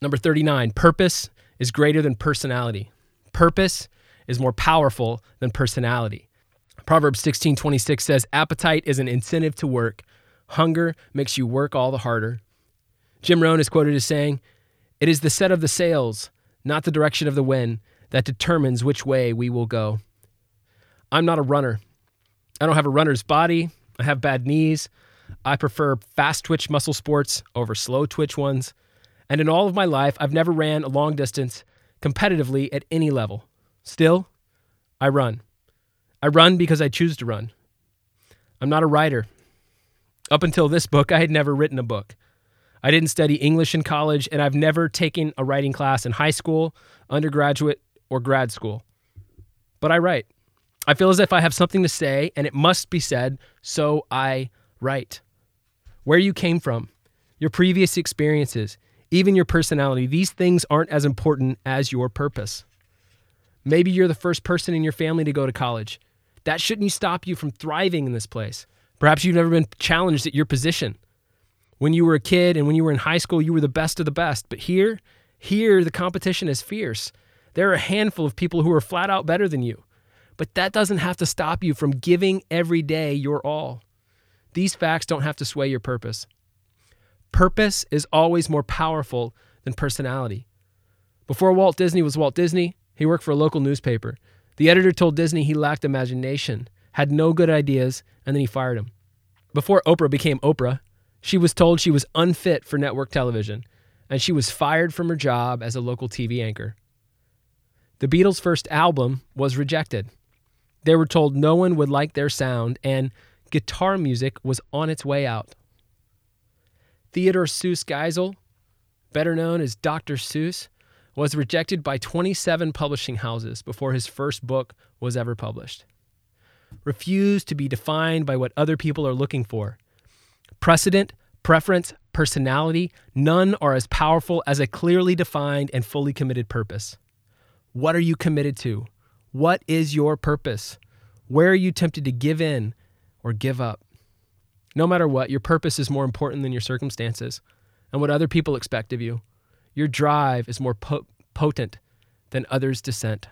Number 39, purpose is greater than personality. Purpose is more powerful than personality. Proverbs 16:26 says, "Appetite is an incentive to work. Hunger makes you work all the harder." Jim Rohn is quoted as saying, "It is the set of the sails, not the direction of the wind, that determines which way we will go." I'm not a runner. I don't have a runner's body. I have bad knees. I prefer fast twitch muscle sports over slow twitch ones. And in all of my life, I've never ran a long distance competitively at any level. Still, I run. I run because I choose to run. I'm not a writer. Up until this book, I had never written a book. I didn't study English in college, and I've never taken a writing class in high school, undergraduate, or grad school. But I write. I feel as if I have something to say, and it must be said, so I write. Where you came from, your previous experiences, even your personality, these things aren't as important as your purpose. Maybe you're the first person in your family to go to college. That shouldn't stop you from thriving in this place. Perhaps you've never been challenged at your position. When you were a kid and when you were in high school, you were the best of the best. But here, here, the competition is fierce. There are a handful of people who are flat out better than you. But that doesn't have to stop you from giving every day your all. These facts don't have to sway your purpose. Purpose is always more powerful than personality. Before Walt Disney was Walt Disney, he worked for a local newspaper. The editor told Disney he lacked imagination, had no good ideas, and then he fired him. Before Oprah became Oprah, she was told she was unfit for network television, and she was fired from her job as a local TV anchor. The Beatles' first album was rejected. They were told no one would like their sound, and guitar music was on its way out. Theodore Seuss Geisel, better known as Dr. Seuss, was rejected by 27 publishing houses before his first book was ever published. Refuse to be defined by what other people are looking for. Precedent, preference, personality, none are as powerful as a clearly defined and fully committed purpose. What are you committed to? What is your purpose? Where are you tempted to give in or give up? No matter what, your purpose is more important than your circumstances and what other people expect of you. Your drive is more po- potent than others' dissent.